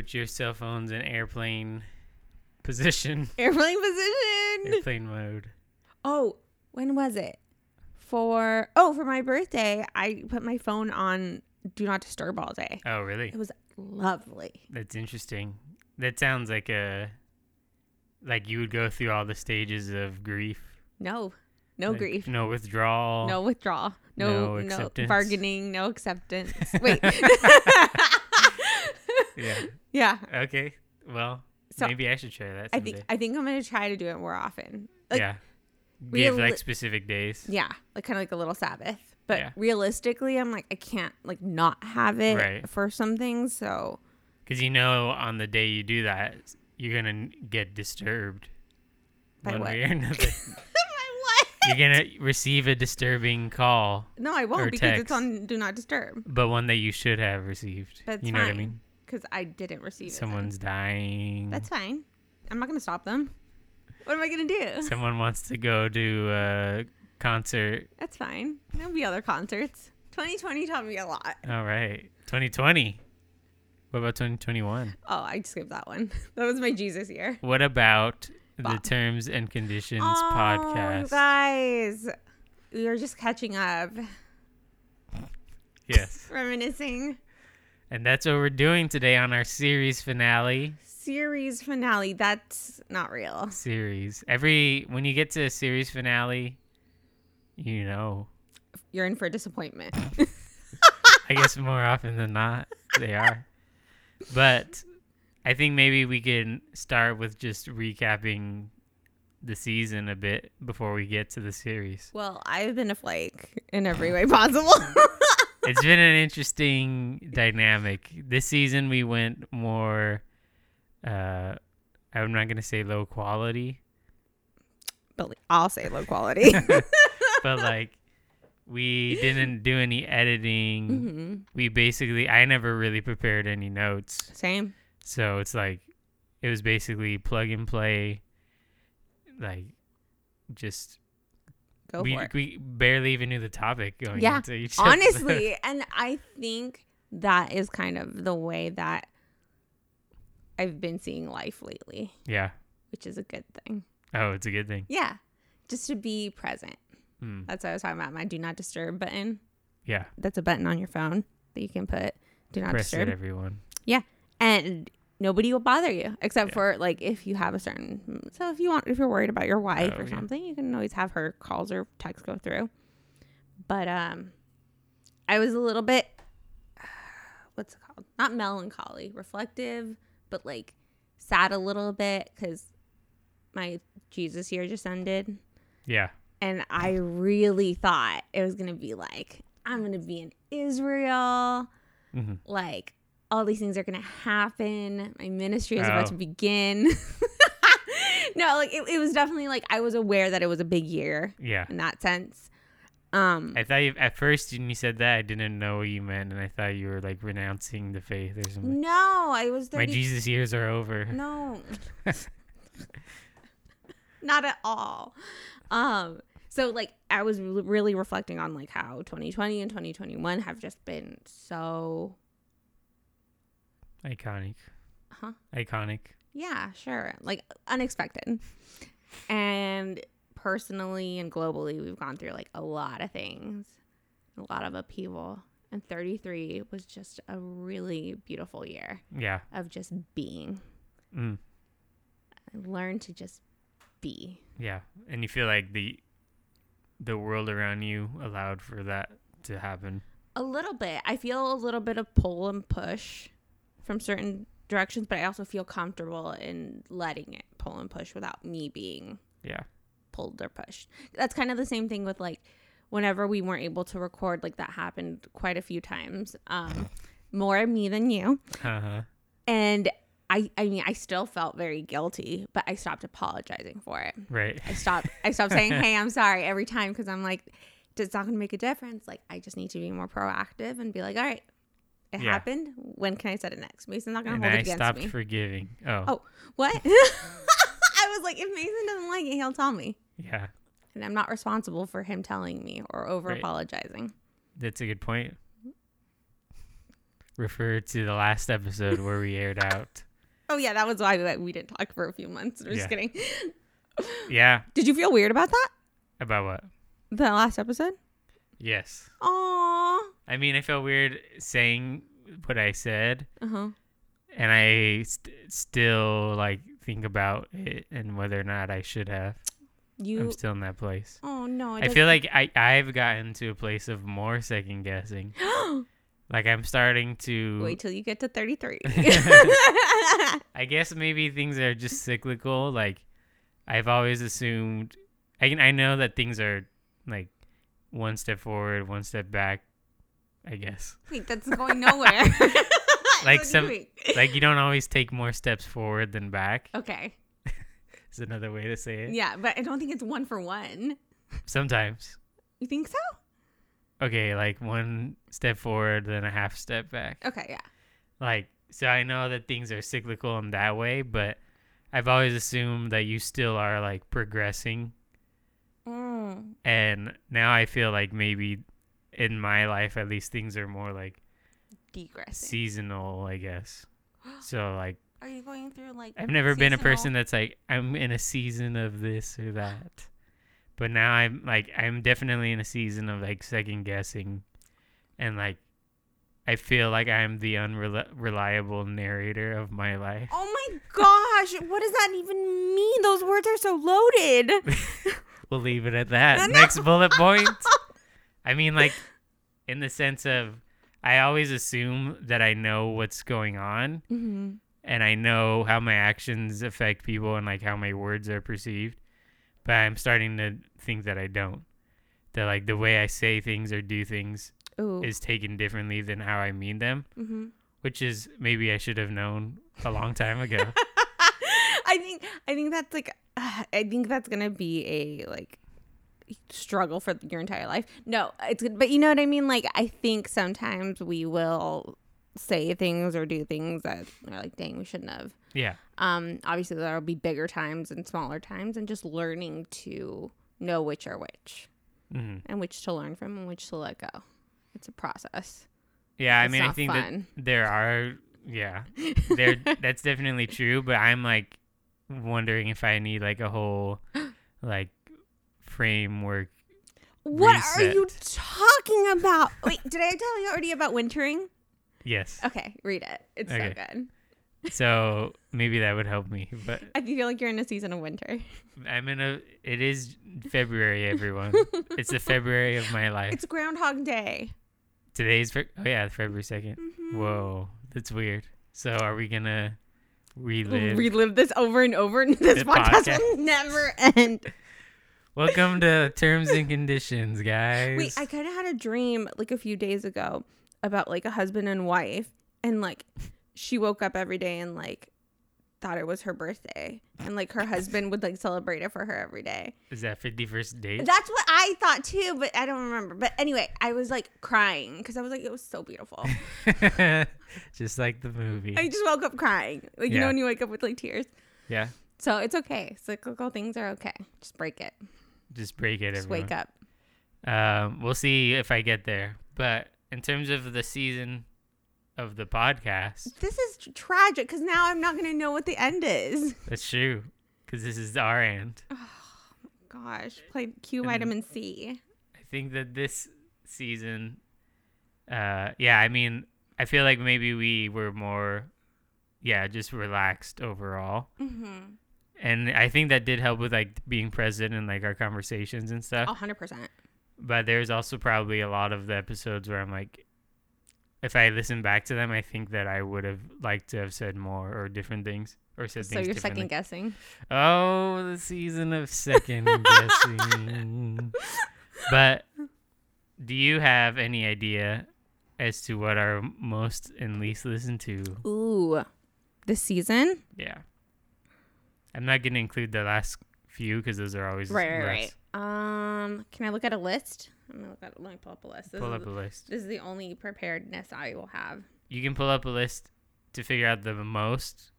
put your cell phones in airplane position, Airplane position. airplane mode. Oh, when was it? For oh, for my birthday, I put my phone on do not disturb all day. Oh, really? It was lovely. That's interesting. That sounds like a like you would go through all the stages of grief. No, no Like, grief. No withdrawal. No withdrawal. No No, no, bargaining. No acceptance. Wait. Yeah. yeah. Okay. Well, So, maybe I should try that I think I think I'm gonna try to do it more often. Like, yeah. Give reali- like specific days. Yeah, like kind of like a little Sabbath. But Yeah. realistically, I'm like I can't like not have it Right. for some things. So Because you know, on the day you do that, you're gonna get disturbed. By one what? way or another. you're gonna receive a disturbing call, No, I won't because it's on do not disturb. but one that you should have received. That's you know what I mean? Because I didn't receive it. Someone's dying. That's fine. I'm not gonna stop them. What am I gonna do? Someone wants to go to a concert. That's fine. There'll be other concerts. 2020 taught me a lot. All right. 2020. What about 2021? Oh, I skipped that one. That was my Jesus year. What about the Terms and Conditions oh, podcast? you guys, we are just catching up, Yes. reminiscing. And that's what we're doing today on our series finale. Series finale. That's not real. Series. Every when you get to a series finale, you know. You're in for disappointment. I guess more often than not they are. But I think maybe we can start with just recapping the season a bit before we get to the series. well, I've been a flake in every way possible. It's been an interesting dynamic. This season we went more uh I'm not going to say low quality, but I'll say low quality. but like we didn't do any editing. hmm We basically I never really prepared any notes. Same. So it's like it was basically plug and play like just Go we for it. we barely even knew the topic going Yeah, into each honestly and i think that is kind of the way that i've been seeing life lately yeah. which is a good thing Oh, it's a good thing. yeah just to be present Hmm. that's what i was talking about my do not disturb button Yeah. that's a button on your phone that you can put do not Press disturb it everyone. Yeah. And nobody will bother you except Yeah. for like if you have a certain so if you want if you're worried about your wife Oh, or yeah. something you can always have her calls or texts go through but um i was a little bit what's it called not melancholy reflective but like sad a little bit because my jesus year just ended Yeah. and I really thought it was gonna be like I'm gonna be in Israel, hmm like all these things are gonna happen. My ministry is about Oh. to begin. no, like it, it was definitely like I was aware that it was a big year Yeah. in that sense. Um, I thought you, at first when you said that, I didn't know what you meant, and I thought you were like renouncing the faith or something. no, I was My Jesus years are over. No. Not at all. Um so like I was re- really reflecting on like how 2020 and 2021 have just been so Iconic. huh? Iconic. Yeah, sure. Like unexpected. And personally and globally we've gone through like a lot of things. A lot of upheaval. And 33 was just a really beautiful year Yeah. of just being. Mm. I learned to just be. Yeah. And you feel like the the world around you allowed for that to happen. A little bit. I feel a little bit of pull and push from certain directions, but I also feel comfortable in letting it pull and push without me being Yeah. pulled or pushed. That's kind of the same thing with like whenever we weren't able to record, like that happened quite a few times. Um, more me than you. Uh-huh. And I, I mean, I still felt very guilty, but I stopped apologizing for it. Right. I stopped, I stopped saying, "Hey, I'm sorry" every time because I'm like, it's not going to make a difference. Like, I just need to be more proactive and be like, "All right, it Yeah. happened. When can I set it next?" Mason's not going And to hold I it against stopped forgiving. Oh. Oh. what? I was like, if Mason doesn't like it, he'll tell me, Yeah. and I'm not responsible for him telling me or over Right. apologizing. That's a good point. refer to the last episode where we aired out. Oh yeah, that was why we, we didn't talk for a few months. I'm just Yeah. kidding. Yeah. Did you feel weird about that? About what? The last episode? Yes. Aww. I mean, I felt weird saying what I said, Uh huh. and I st- still like think about it and whether or not I should have. You. I'm still in that place. oh no. I feel like I I've gotten to a place of more second guessing. Like I'm starting to. Wait till you get to 33. I guess maybe things are just cyclical. Like I've always assumed. I can. I know that things are like one step forward, one step back. I guess. Wait, that's going nowhere. Like some- you? Like you don't always take more steps forward than back. Okay. Is another way to say it. Yeah, but I don't think it's one for one. Sometimes. You think so? Okay, like one step forward, then a half step back. Okay, yeah. Like, so I know that things are cyclical in that way, but I've always assumed that you still are like progressing. Mm. And now I feel like maybe in my life, at least, things are more like Degressing. seasonal, I guess. So, like, Are you going through like I've never been a person that's like, I'm in a season of this or that. But now I'm like, I'm definitely in a season of like second guessing. And like, I feel like I'm the unreliable narrator of my life. Oh my gosh, what does that even mean? Those words are so loaded. We'll leave it at that. No. Next bullet point. I mean, like, in the sense of, I always assume that I know what's going on mm-hmm. and I know how my actions affect people and like how my words are perceived. But I'm starting to think that I don't. That like the way I say things or do things Ooh. is taken differently than how I mean them, mm-hmm. which is maybe I should have known a long time ago. I think I think that's like uh, I think that's gonna be a like struggle for your entire life. No, it's good. but you know what I mean. Like I think sometimes we will say things or do things that are like, dang, we shouldn't have. yeah. Um, obviously there will be bigger times and smaller times, and just learning to know which are which hmm and which to learn from and which to let go. It's a process. Yeah. I mean, I think fun. that there are, yeah, there, that's definitely true. But I'm like wondering if I need like a whole, like, framework. What are you talking about? Wait, did I tell you already about wintering? Yes. Okay, read it. It's Okay. so good. So maybe that would help me. But I feel like you're in a season of winter. I'm in a. It is February, everyone. it's the February of my life. It's Groundhog Day. Today's. Oh yeah, February 2nd Mhm. Whoa, that's weird. So are we gonna relive? Relive this over and over, this podcast, podcast. will never end. Welcome to terms and conditions, guys. Wait, I kind of had a dream like a few days ago about like a husband and wife, and like she woke up every day and like thought it was her birthday, and like her husband would like celebrate it for her every day. is that 51st date? That's what I thought too, but I don't remember. But anyway, I was like crying because I was like, it was so beautiful. Just like the movie. I just woke up crying, like you know when you wake up with like tears. yeah. So it's okay. Cyclical things are okay. Just break it. Just break it. Just everyone. wake up. Um, we'll see if I get there. But in terms of the season of the podcast, This is tr- tragic because now I'm not gonna know what the end is. that's true. Because this is our end. Oh my gosh, play Q And- vitamin C. I think that this season, uh, yeah, I mean, I feel like maybe we were more, yeah, just relaxed overall. Mm-hmm. And I think that did help with like being present in like our conversations and stuff. A hundred percent. But there's also probably a lot of the episodes where I'm like, if I listen back to them, I think that I would have liked to have said more or different things or said So things So you're second guessing. Oh, the season of second guessing. But do you have any idea as to what our most and least listened to? Ooh, this season. Yeah. I'm not going to include the last few because those are always Right, right, less. right. Um, can I look at a list? I'm gonna look at. Let me pull up a list. This, Pull is, up a list. this is the only preparedness I will have. You can pull up a list to figure out the most,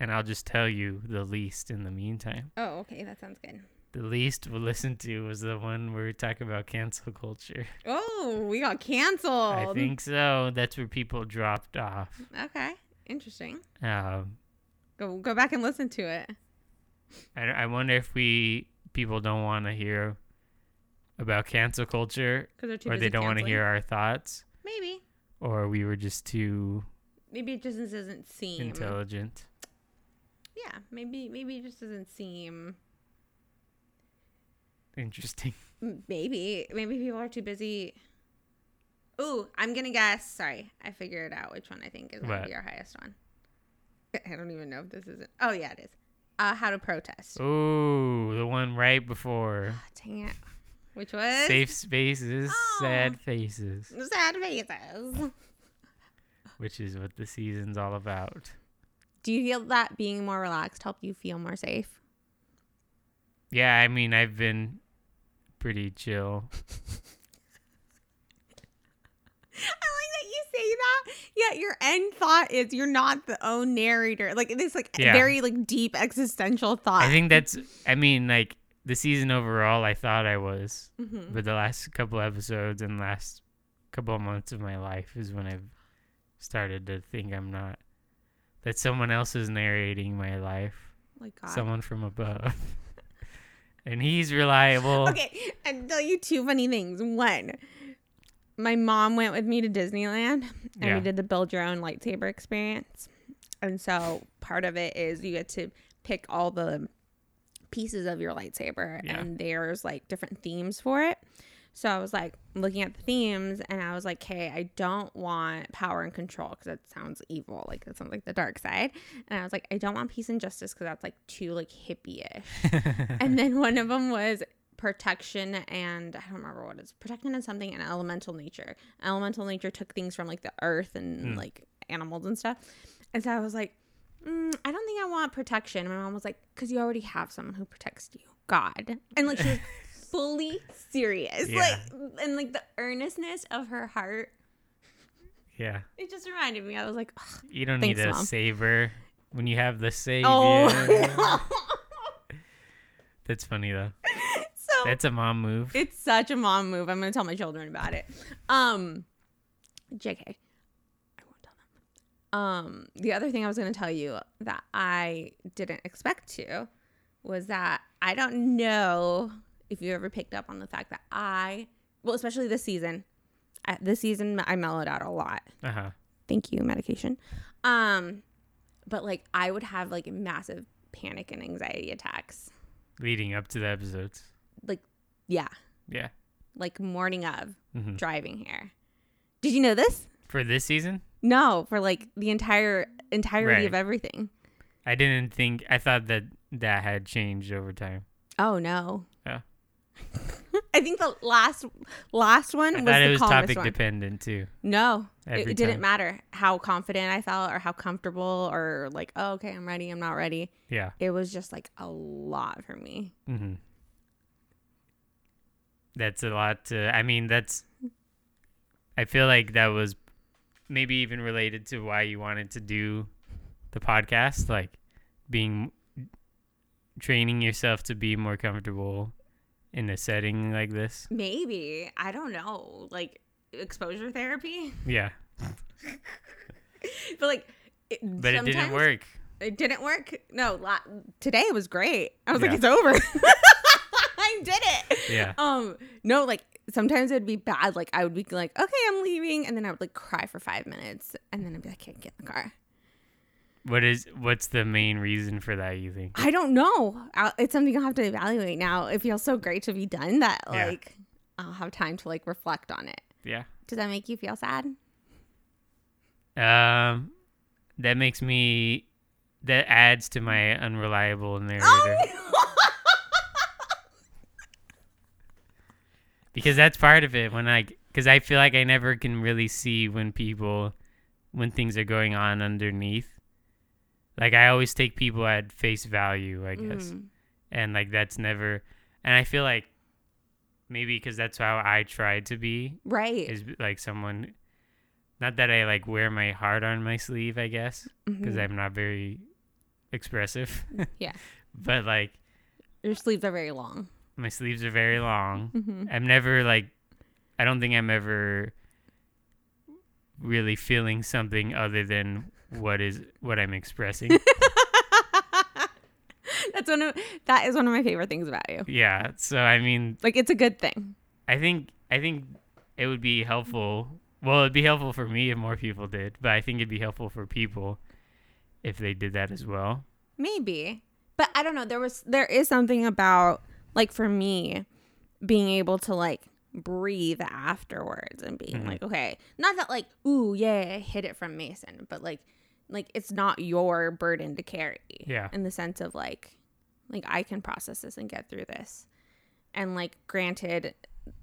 and I'll just tell you the least in the meantime. Oh, okay, that sounds good. the least we'll listen to was the one where we talk about cancel culture. Oh, we got canceled. I think so. That's where people dropped off. Okay, interesting. Um, Go go back and listen to it. I, I wonder if we people don't want to hear about cancel culture, or they don't want to hear our thoughts, Maybe. or we were just too Maybe it just doesn't seem. intelligent. Yeah, maybe maybe it just doesn't seem. Interesting. Maybe maybe people are too busy. Ooh, I'm gonna guess. Sorry, I figured out which one I think is gonna What? be our highest one. I don't even know if this isn't. Oh yeah, it is. Uh, how to protest. Ooh, the one right before Ah, Dang it. Which was safe spaces, sad Oh. faces, sad faces. which is what the season's all about. Do you feel that being more relaxed helped you feel more safe? Yeah, I mean, I've been pretty chill. I like say that. Yeah, your end thought is you're not the own narrator. Like this, like Yeah. very like deep existential thought. I think that's. I mean, like the season overall, I thought I was, Mhm. but the last couple episodes and last couple months of my life is when I've started to think I'm not. That someone else is narrating my life, Like God. someone from above, and he's reliable. Okay, I'll tell you two funny things. One, my mom went with me to Disneyland and Yeah. we did the build your own lightsaber experience. And so part of it is you get to pick all the pieces of your lightsaber Yeah. and there's like different themes for it. So I was like looking at the themes and I was like, hey, I don't want power and control because that sounds evil. Like that sounds like the dark side. And I was like, I don't want peace and justice because that's like too like hippie-ish and then one of them was protection and I don't remember what it is protection and something and elemental nature. Elemental nature took things from like the earth and Mm. like animals and stuff. And so I was like, mm, I don't think I want protection. And my mom was like, because you already have someone who protects you, God. And like she was fully serious, Yeah. like and like the earnestness of her heart. yeah, It just reminded me. I was like, "Ugh, you don't Thanks, need a Mom. saver when you have the savior. oh. That's funny though. That's a mom move. It's such a mom move. I'm gonna tell my children about it. Um, Jk, I won't tell them. Um, the other thing I was gonna tell you that I didn't expect to was that I don't know if you ever picked up on the fact that I, well, especially this season, I, this season I mellowed out a lot. Uh huh. Thank you, medication. Um, but like I would have like massive panic and anxiety attacks. Leading up to the episodes. Like, yeah, Yeah. like morning of. hmm driving here. Did you know this? For this season, No, for like the entire entirety Right. of everything. I didn't think. I thought that that had changed over time. Oh no. Yeah. I think the last last one I was thought the it was topic one. dependent too. No, it, Every it didn't time. matter how confident I felt or how comfortable or like, oh, okay, I'm ready, I'm not ready. Yeah. It was just like a lot for me. hmm That's a lot to. I mean, that's. I feel like that was maybe even related to why you wanted to do the podcast, like being training yourself to be more comfortable in a setting like this. Maybe I don't know, like exposure therapy, Yeah, but like, it, but it didn't work. It didn't work. No, la- today was great. I was like, it's over. I did it. Yeah. Um, no, like sometimes it'd be bad. Like I would be like, okay, I'm leaving, and then I would like cry for five minutes, and then I'd be like, I can't get in the car. What is what's the main reason for that? You think? I don't know. I'll, it's something I'll have to evaluate now. It feels so great to be done that Yeah. like I'll have time to like reflect on it. Yeah. Does that make you feel sad? Um, that makes me. That adds to my unreliable narrator. Oh! Because that's part of it when i because i feel like i never can really see when people when things are going on underneath like i always take people at face value i guess Mm. and like that's never and i feel like maybe because that's how i try to be right. is like someone not that i like wear my heart on my sleeve i guess because Mhm. i'm not very expressive Yeah. but like Your sleeves are very long. My sleeves are very long. Mm-hmm. I'm never like, I don't think I'm ever really feeling something other than what is what I'm expressing. That's one of that is one of my favorite things about you. yeah. So I mean, Like it's a good thing. I think I think it would be helpful. Well, it'd be helpful for me if more people did, but I think it'd be helpful for people if they did that as well. Maybe. But I don't know. There was there is something about like for me being able to like breathe afterwards and being Mhm. like, okay, not that like, ooh, yeah, I hit it from Mason, but like like it's not your burden to carry. Yeah. In the sense of like like I can process this and get through this. And like granted,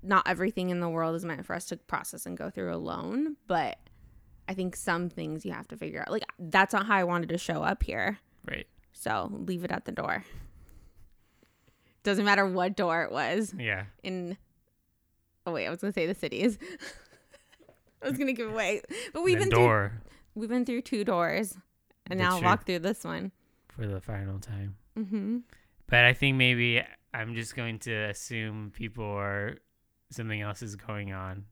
not everything in the world is meant for us to process and go through alone, but I think some things you have to figure out. Like that's not how I wanted to show up here. Right. So leave it at the door. Doesn't matter what door it was Yeah. in. Oh wait, I was gonna say the cities. I was gonna give away, but we've the been through, door we've been through two doors, and That's now I'll true. walk through this one. for the final time. Mm-hmm. But I think maybe I'm just going to assume people are something else is going on.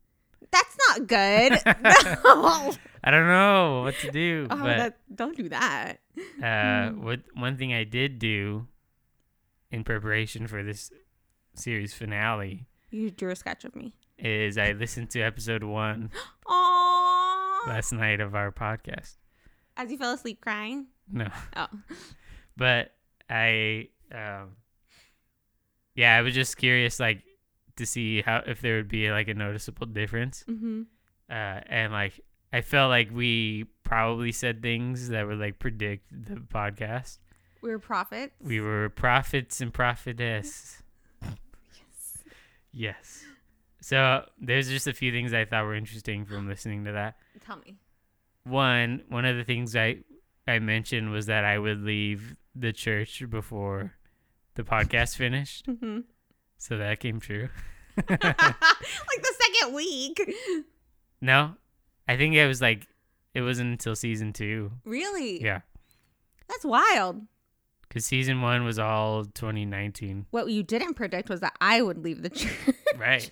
That's not good. no. I don't know what to do. Oh, but that, don't do that. uh, Hmm. what one thing I did do in preparation for this series finale You drew a sketch of me. is I listened to episode one last night of our podcast. As you fell asleep crying. No, Oh. but I, um, yeah, I was just curious, like, to see how if there would be like a noticeable difference. Mm-hmm. uh, and like I felt like we probably said things that would like predict the podcast. We were prophets. We were prophets and prophetess. Yes. Yes. So there's just a few things I thought were interesting from listening to that. Tell me. One, one of the things I I mentioned was that I would leave the church before the podcast finished. Mm-hmm. So that came true. like the second week. No, I think it was like it wasn't until season two. Really? Yeah, That's wild. Because season one was all 2019. What you didn't predict was that I would leave the church. Right.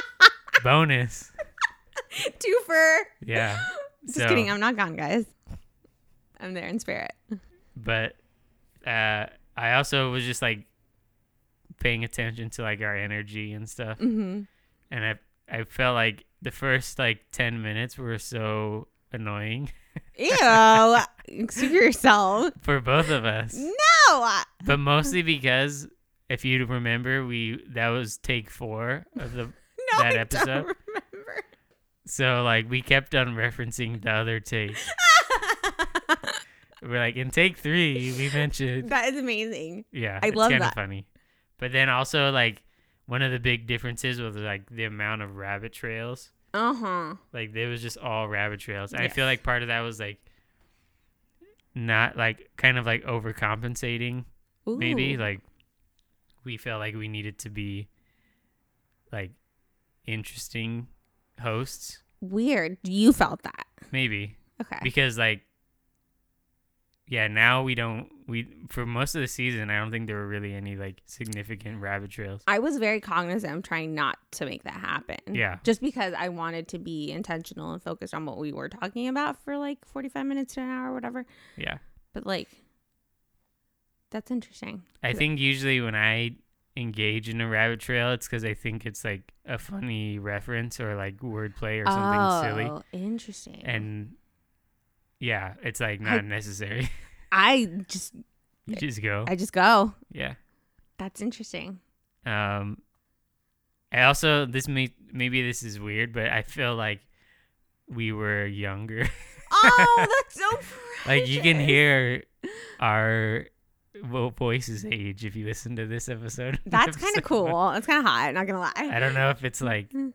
Bonus. Twofer. Yeah. Just So- kidding. I'm not gone, guys. I'm there in spirit. But uh, I also was just like paying attention to like our energy and stuff, Mm-hmm. and I I felt like the first like 10 minutes were so annoying Ew. Excuse yourself. for both of us, No. but mostly because if you remember, we that was take four of the No, That I episode? don't remember. so like we kept on referencing the other take. We're like in take three, we mentioned that is amazing. Yeah, I it's love that. funny. But then also like one of the big differences was like the amount of rabbit trails. Uh huh. Like there was just all rabbit trails. And I feel like part of that was like not like kind of like overcompensating maybe like we felt like we needed to be like interesting hosts weird. You felt that. maybe Okay. because like yeah now we don't we for most of the season i don't think there were really any like significant rabbit trails I was very cognizant of trying not to make that happen. Yeah. Just because I wanted to be intentional and focused on what we were talking about for like 45 minutes to an hour or whatever. yeah But like, that's interesting. I think usually when I engage in a rabbit trail, it's because I think it's like a funny reference or like wordplay or something silly. Oh, interesting. And yeah, it's like not necessary. I just, you just go. I just go. yeah. That's interesting. Um, I also this may maybe this is weird, but I feel like we were younger. Oh, that's so like you can hear our voices age if you listen to this episode. That's kind of cool. That's kind of hot. Not gonna lie. I don't know if it's like Mm.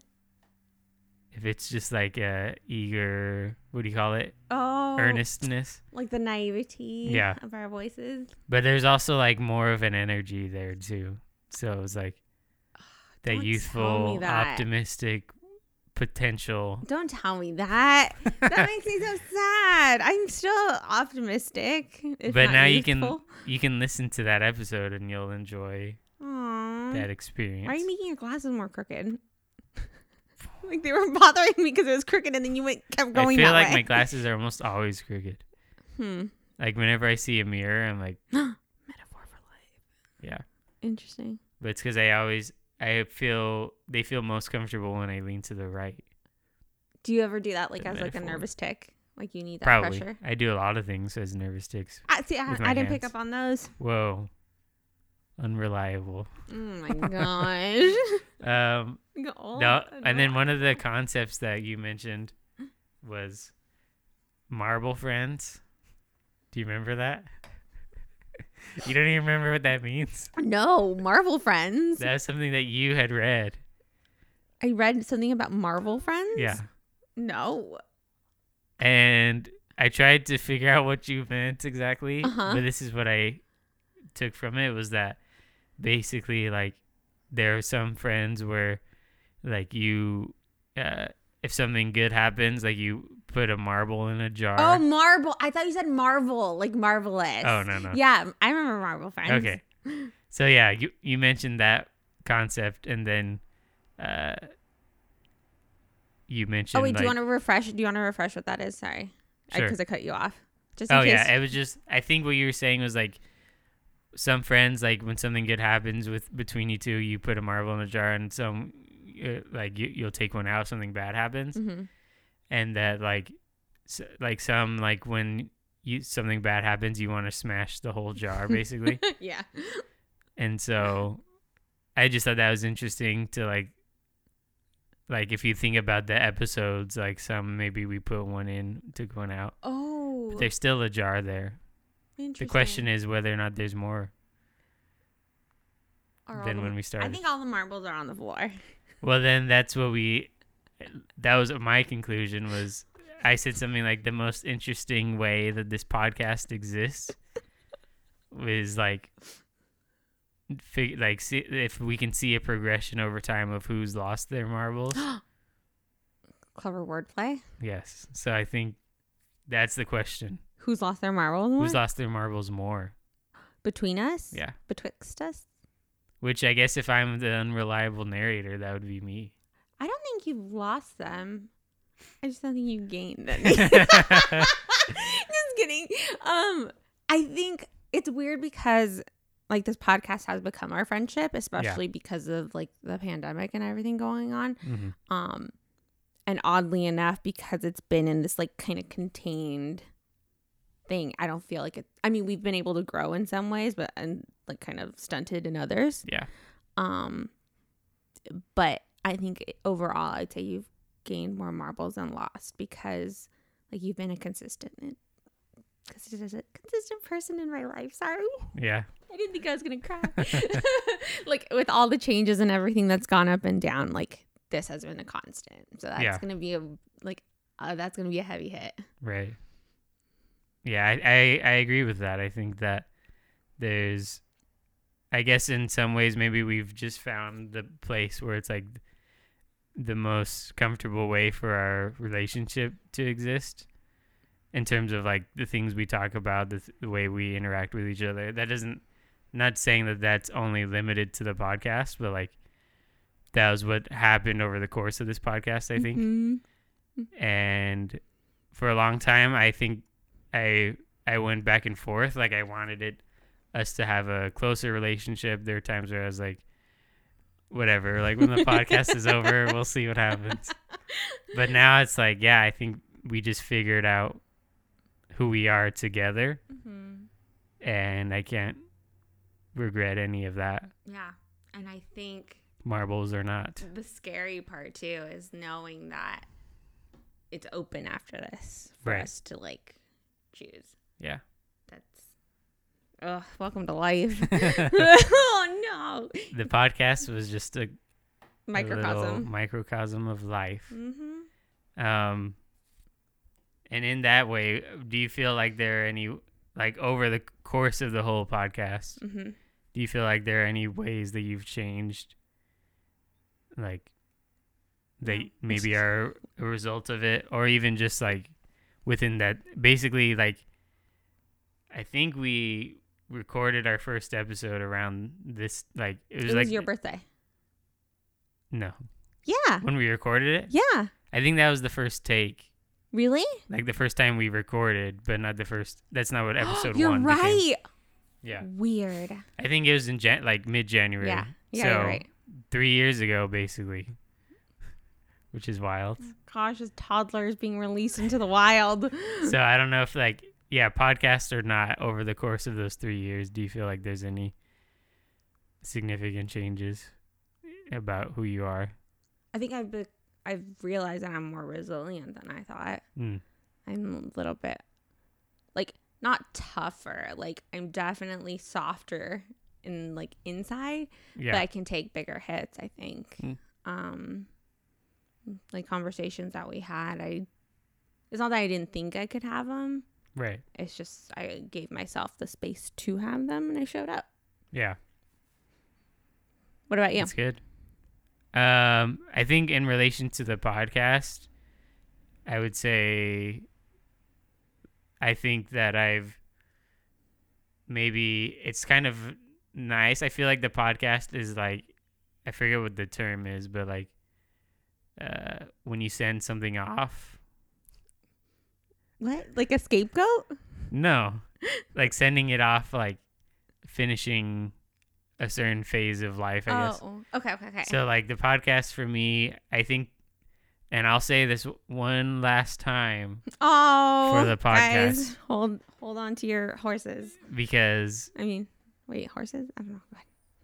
If it's just like a eager what do you call it Oh, earnestness like the naivety Yeah. of our voices. but there's also like more of an energy there too so it's like that youthful that. optimistic potential. Don't tell me that. That makes me so sad. I'm still optimistic. but now you can you can listen to that episode and you'll enjoy Aw. that experience. Why are you making your glasses more crooked? like they were bothering me because it was crooked, and then you went kept going. I feel like way. my glasses are almost always crooked. hmm. Like whenever I see a mirror, I'm like, Metaphor for life. yeah. Interesting. But it's because I always I feel they feel most comfortable when I lean to the right. Do you ever do that like The as like a nervous tick? Like you need that Probably. pressure. I do a lot of things as nervous ticks. I see. I, I didn't pick up on those. Whoa. Unreliable. Oh my gosh. Um no and then one of the concepts that you mentioned was marble friends. Do you remember that? you don't even remember what that means? no Marvel friends. That's something that you had read. I read something about Marvel friends. Yeah. No. and I tried to figure out what you meant exactly, Uh-huh. but this is what I took from it was that basically like there are some friends where like you uh, if something good happens like you put a marble in a jar. Oh, marble I thought you said Marvel, like marvelous. Oh, no, no. Yeah, I remember marble friends. okay. So yeah, you you mentioned that concept and then uh you mentioned Oh wait, do you want to refresh? Do you want to refresh what that is? Sorry, Sure. because I, cut you off. Just in Oh case. yeah, it was just. I think what you were saying was like, some friends like when something good happens with between you two, you put a marble in a jar, and some uh, like you, you'll take one out. Something bad happens, hmm and that like, s- like some like when you something bad happens, you want to smash the whole jar basically. yeah. and so, I just thought that was interesting to like. Like if you think about the episodes, like some maybe we put one in, took one out. Oh. But there's still a jar there. The question is whether or not there's more Are all than the- when we started. I think all the marbles are on the floor. well, then that's what we. That was my conclusion. Was I said something like the most interesting way that this podcast exists was like, fig- like see if we can see a progression over time of who's lost their marbles. Clever wordplay. yes, so I think that's the question: Who's lost their marbles? more? who's lost their marbles more? Between us? Yeah. Betwixt us? Which I guess if I'm the unreliable narrator, that would be me. I don't think you've lost them. I just don't think you gained any. yeah. just kidding. Um, I think it's weird because like this podcast has become our friendship, especially because of like the pandemic and everything going on. Mhm. Um, and oddly enough, because it's been in this like kind of contained thing, I don't feel like it. I mean, we've been able to grow in some ways, but and like kind of stunted in others. Yeah. Um, but I think overall, I'd say you've gained more marbles than lost because like you've been a consistent, consistent, consistent person in my life. Sorry, Yeah. I didn't think I was gonna cry. like with all the changes and everything that's gone up and down, like this has been a constant. So that's Yeah. gonna be a like uh, that's gonna be a heavy hit. Right. Yeah, I, I, I agree with that. I think that there's, I guess in some ways, maybe we've just found the place where it's like the most comfortable way for our relationship to exist in terms of like the things we talk about, the, th- the way we interact with each other. That doesn't, not saying that that's only limited to the podcast, but like that was what happened over the course of this podcast, I think Mhm. and for a long time i think i i went back and forth. Like i wanted it us to have a closer relationship. There are times where i was like whatever. Like when the podcast is over we'll see what happens. But now it's like yeah i think we just figured out who we are together. Mhm. and i can't regret any of that. Yeah, and I think marbles or not. the scary part too is knowing that it's open after this for Right. us to like choose. yeah That's oh, welcome to life. oh no, the podcast was just a, a microcosm. microcosm of life Mm-hmm. Um, and in that way, do you feel like there are any like over the course of the whole podcast? Mm-hmm. Do you feel like there are any ways that you've changed, like they maybe are a result of it, or even just like within that. Basically, like I think we recorded our first episode around this. Like it was It was like your birthday. no Yeah. when we recorded it. Yeah. I think that was the first take. Really? Like the first time we recorded, but not the first. That's not what episode You're one. became. right. Yeah, Weird. I think it was in Jan- like mid January. Yeah. Yeah, so you're right. three years ago, basically, which is wild. Gosh, is being released into the wild. so I don't know if like yeah, podcast or not. Over the course of those three years, do you feel like there's any significant changes about who you are? I think I've be- I've realized that I'm more resilient than I thought. Mm. I'm a little bit like not tougher. Like I'm definitely softer in like inside, Yeah. but I can take bigger hits. I think. Mm. Um, like conversations that we had, I. It's not that I didn't think I could have them. right. It's just I gave myself the space to have them, and I showed up. Yeah. What about you? That's good. Um, I think in relation to the podcast, I would say I think that I've maybe it's kind of nice. I feel like the podcast is like I forget what the term is, but like uh when you send something off. What? Like a scapegoat? No. like sending it off like finishing a certain phase of life, I guess. oh, okay, okay, okay. So like the podcast for me, I think, and I'll say this one last time oh, for the guys, podcast. hold hold on to your horses. because I mean, wait, horses? I don't know.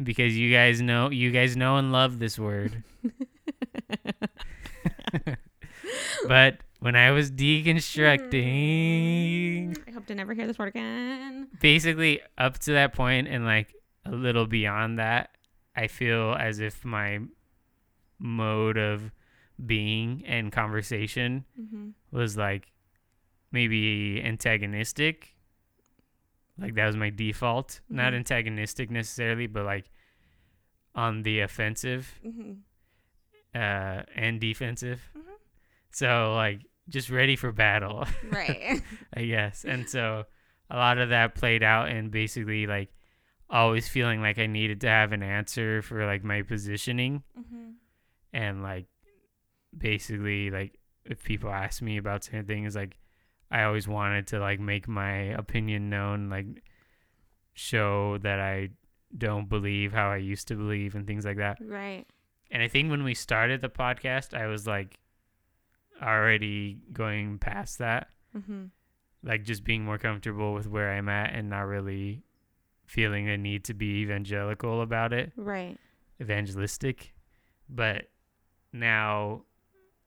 Because you guys know you guys know and love this word. but when I was deconstructing, I hope to never hear this word again. basically up to that point and like a little beyond that, I feel as if my mode of being and conversation Mm-hmm. was like maybe antagonistic. Like that was my default. Not Mhm. antagonistic necessarily, but like on the offensive Mm-hmm. Uh, and defensive. Mhm. So like just ready for battle, Right. I guess. And so a lot of that played out in basically like always feeling like I needed to have an answer for like my positioning mm-hmm. and like basically like if people ask me about certain things like i always wanted to like make my opinion known like show that i don't believe how i used to believe and things like that Right. And i think when we started the podcast i was like already going past that Mm-hmm. like just being more comfortable with where i'm at and not really feeling a need to be evangelical about it Right. evangelistic but now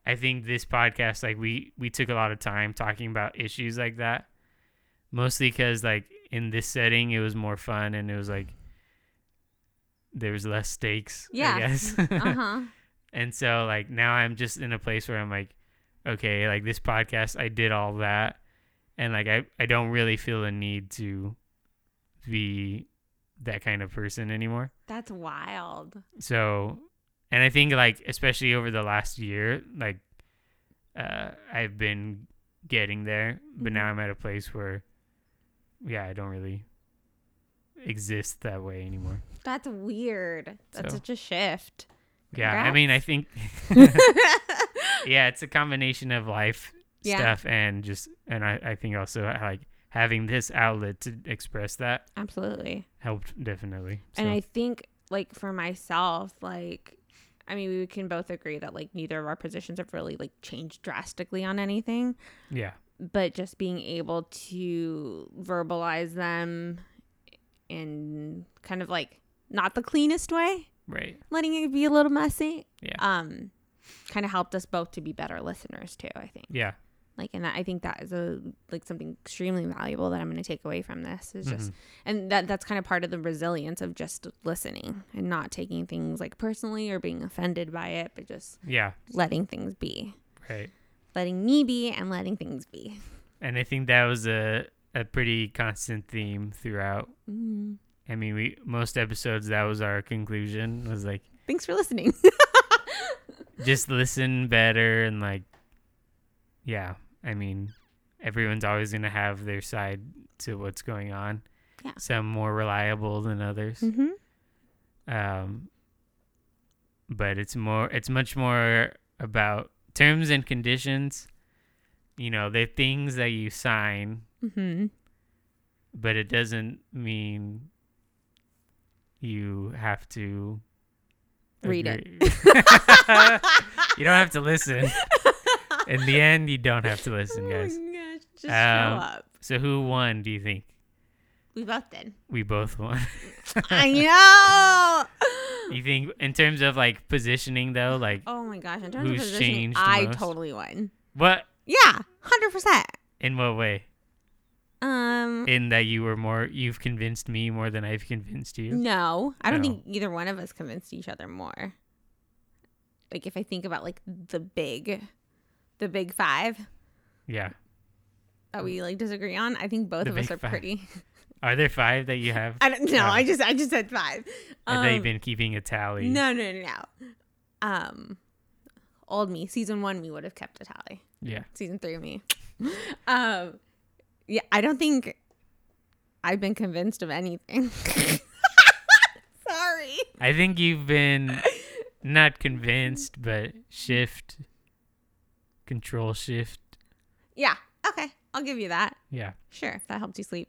i think this podcast like we we took a lot of time talking about issues like that mostly because like in this setting it was more fun and it was like there was less stakes Yeah. i guess Uh huh. and so like now i'm just in a place where i'm like okay like this podcast i did all that and like i i don't really feel a need to be that kind of person anymore That's wild. so, and I think like especially over the last year, like uh, I've been getting there, but now Mhm. I'm at a place where, yeah, I don't really exist that way anymore. That's weird. That's So- such a shift. Yeah, I mean, I think, yeah, it's a combination of life Yeah. stuff and just, and I, I think also uh, like having this outlet to express that Absolutely. helped definitely. And I think, like, for myself, like, I mean, we can both agree that, like, neither of our positions have really, like, changed drastically on anything. yeah, But just being able to verbalize them and kind of, like, not the cleanest way, right. letting it be a little messy, Yeah. um, kind of helped us both to be better listeners, too, I think. Yeah. Like, and that, I think that is a, like, something extremely valuable that I'm going to take away from this is just Mhm. and that that's kind of part of the resilience of just listening and not taking things like personally or being offended by it but just Yeah. letting things be Right. letting me be and letting things be and I think that was a a pretty constant theme throughout. mm. I mean, we most episodes that was our conclusion was like, thanks for listening just listen better and like yeah i mean everyone's always going to have their side to what's going on Yeah. some more reliable than others mm-hmm. um but it's more it's much more about terms and conditions you know they're things that you sign Mm-hmm. but it doesn't mean you have to Read it. you don't have to listen in the end you don't have to listen guys Oh my gosh, just Um, show up. so who won do you think We both did. we both won I know. you think in terms of like positioning though like Oh my gosh! In terms Who's of positioning, changed I most? totally won. what Yeah, hundred percent. in what way Um, in that you were more you've convinced me more than I've convinced you. no, I don't No. think either one of us convinced each other more. Like if I think about like the big, the big five Yeah. that we like disagree on, I think both The of us are five. pretty. Are there five that you have? I don't know. I just I just said five. Have they Um, been keeping a tally? No, no, no, no. Um, old me, season one, we would have kept a tally. Yeah. season three me. um, yeah, I don't think I've been convinced of anything. Sorry. I think you've been not convinced, but shift, control shift. Yeah. Okay. I'll give you that. Yeah. Sure. That helped you sleep.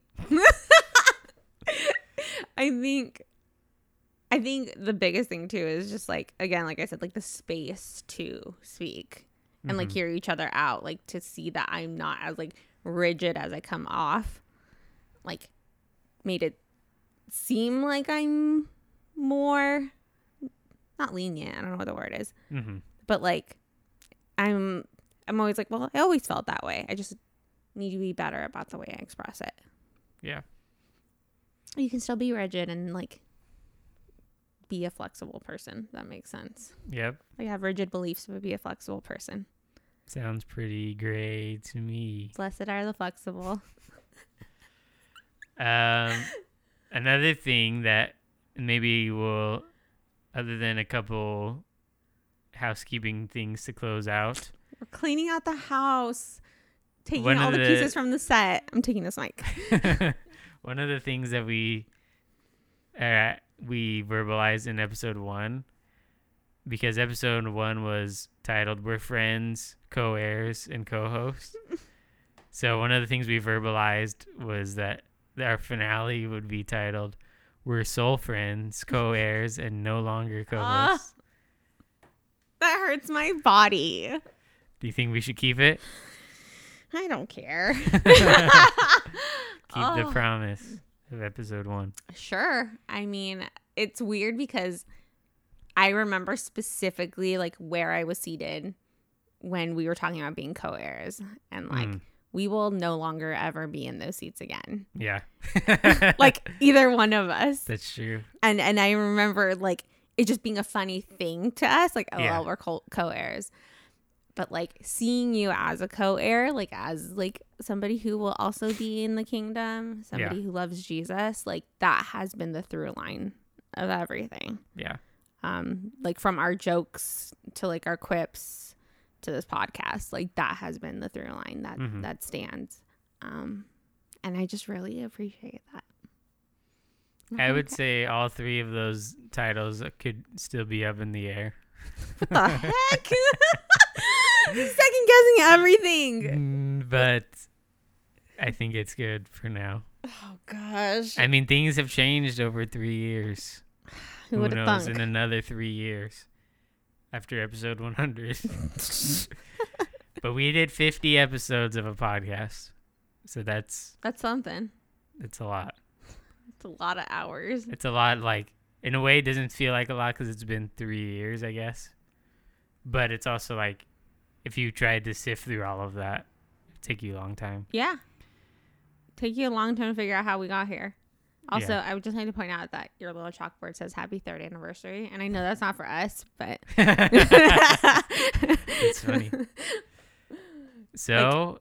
I think. I think the biggest thing too is just like again, like I said, like the space to speak and like Mhm. hear each other out, like to see that I'm not as like rigid as I come off, like made it seem like I'm more not lenient. I don't know what the word is, Mhm. but like I'm I'm always like, well, I always felt that way. I just need to be better about the way I express it. Yeah. You can still be rigid and like be a flexible person. That makes sense. Yep. Like have rigid beliefs, but be a flexible person. Sounds pretty great to me. Blessed are the flexible. Um, another thing that maybe will, other than a couple housekeeping things to close out, We're cleaning out the house, taking One all the, the- pieces from the set. I'm taking this mic. one of the things that we uh, we verbalized in episode one, because episode one was titled "We're Friends, Co-heirs, and Co-hosts." so one of the things we verbalized was that our finale would be titled "We're Soul Friends, Co-heirs, and No Longer ah, Co-hosts." That hurts my body. Do you think we should keep it? I don't care. Keep the Oh. promise of episode one. Sure. I mean, it's weird because I remember specifically like where I was seated when we were talking about being co-heirs and like Mm, we will no longer ever be in those seats again. yeah. Like either one of us. That's true. And and I remember like it just being a funny thing to us like oh Yeah. well, we're co- co-heirs. But like seeing you as a co-heir, like as like somebody who will also be in the kingdom, somebody who loves Jesus, like that has been the through line of everything. Yeah. Um, like from our jokes to like our quips to this podcast, like that has been the through line that Mhm. that stands. Um, and I just really appreciate that. I would say all three of those titles could still be up in the air. What the heck? Second guessing everything. Mm, but I think it's good for now. Oh gosh. I mean, things have changed over three years. Who Who would have knows thunk? in another three years after episode 100? but we did 50 episodes of a podcast. So that's That's something. it's a lot. It's a lot of hours. It's a lot like in a way it doesn't feel like a lot cuz it's been 3 years, I guess. But it's also like if you tried to sift through all of that, it'd take you a long time. Yeah. Take you a long time to figure out how we got here. Also, Yeah. I would just like to point out that your little chalkboard says happy third anniversary. And I know that's not for us, but it's funny. So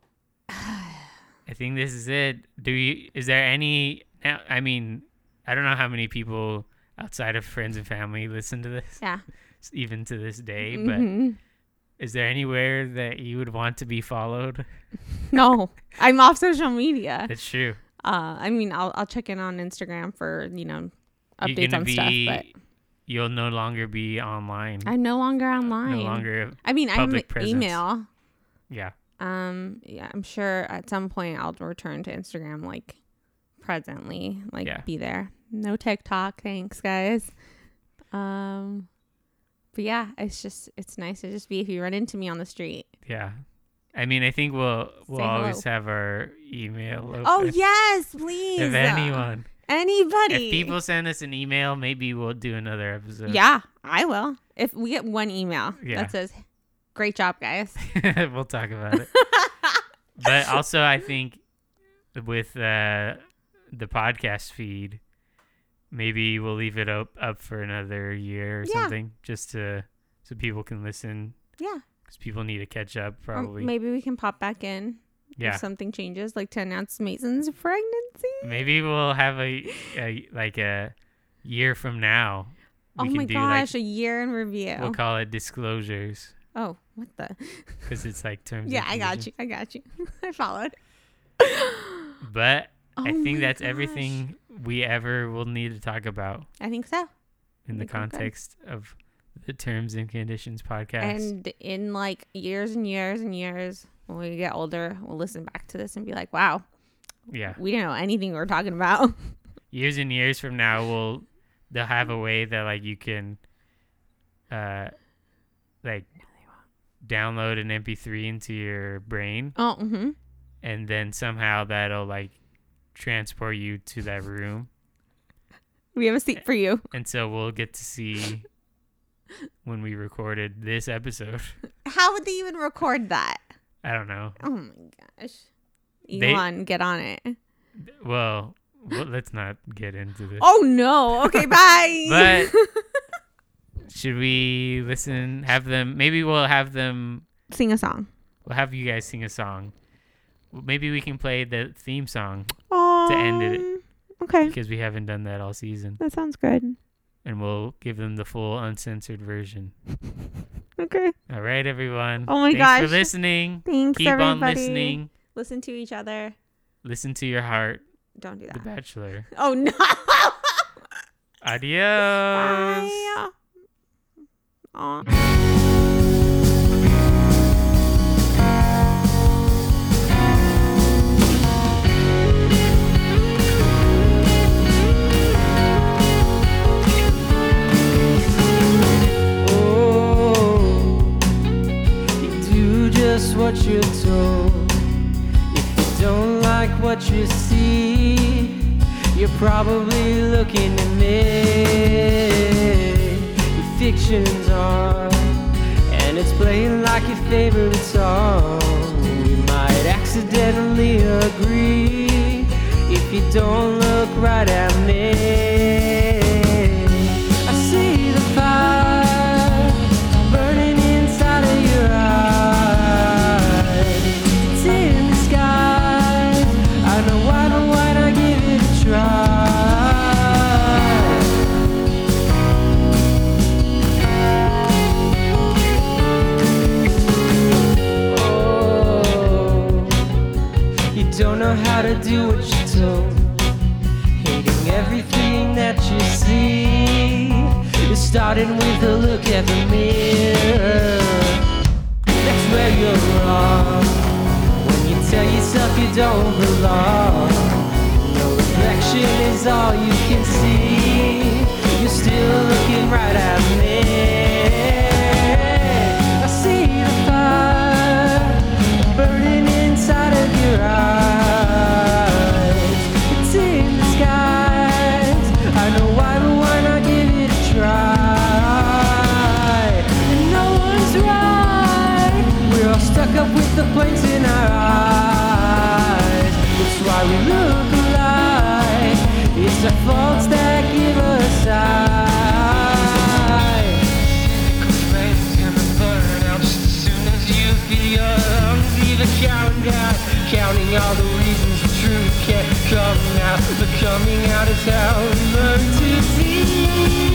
I think this is it. Do you is there any I mean, I don't know how many people outside of friends and family listen to this. Yeah. even to this day. But Mhm. is there anywhere that you would want to be followed? no, I'm off social media. That's true. Uh, I mean, I'll I'll check in on Instagram for you know updates on be. stuff, but You'll no longer be online. I'm no longer online. no longer. I mean, I'm presence. email. Yeah. Um, yeah, I'm sure at some point I'll return to Instagram like presently, like Yeah. be there. No TikTok, thanks guys. Um, but yeah, it's just it's nice to just be if you run into me on the street. Yeah. I mean, I think we'll we'll Say always hello. have our email. Open. Oh yes, please. If anyone, anybody, if people send us an email, maybe we'll do another episode. yeah, I will. If we get one email Yeah. that says, "Great job, guys." we'll talk about it. but also, I think with uh, the podcast feed, maybe we'll leave it up up for another year or Yeah. something, just to so people can listen. Yeah. Because people need to catch up. Or Probably. maybe we can pop back in yeah. if something changes, like to announce Mason's pregnancy. Maybe we'll have a, a like a year from now. oh We my can do gosh, like a year in review. we'll call it disclosures oh, what the? because it's like terms. Yeah, I got you. I got you. I followed. But Oh I think that's gosh. everything we ever will need to talk about I think so. in the we're good. context of the terms and conditions podcast. And in like years and years and years, when we get older, we'll listen back to this and be like, "Wow, yeah, we didn't know anything we were talking about." years and years from now, we'll they'll have a way that like you can, uh, like download an MP3 into your brain, oh, mm-hmm. and then somehow that'll like transport you to that room, we have a seat for you. and so we'll get to see when we recorded this episode. How would they even record that? I don't know. Oh my gosh, They- Elon, get on it. Well, well let's not get into this. Oh no. Okay, bye. But should we listen? Have them? Maybe we'll have them. sing a song. We'll have you guys sing a song. Maybe we can play the theme song to end it. Um, okay, because we haven't done that all season, that sounds good. And we'll give them the full uncensored version. Okay. All right, everyone. Oh my Thanks gosh. for listening. Thanks, Keep everybody. on listening. Listen to each other. Listen to your heart, Don't do that. The. Bachelor. Oh no. Adios. Bye. Aw. Just what you're told. If you don't like what you see, you're probably looking at me. The fiction's on, and it's playing like your favorite song. We might accidentally agree if you don't look right at It's the faults that give us gonna burn out just as soon as you feel your lungs counting all the reasons the truth can't come out, but coming out is how we learn to see.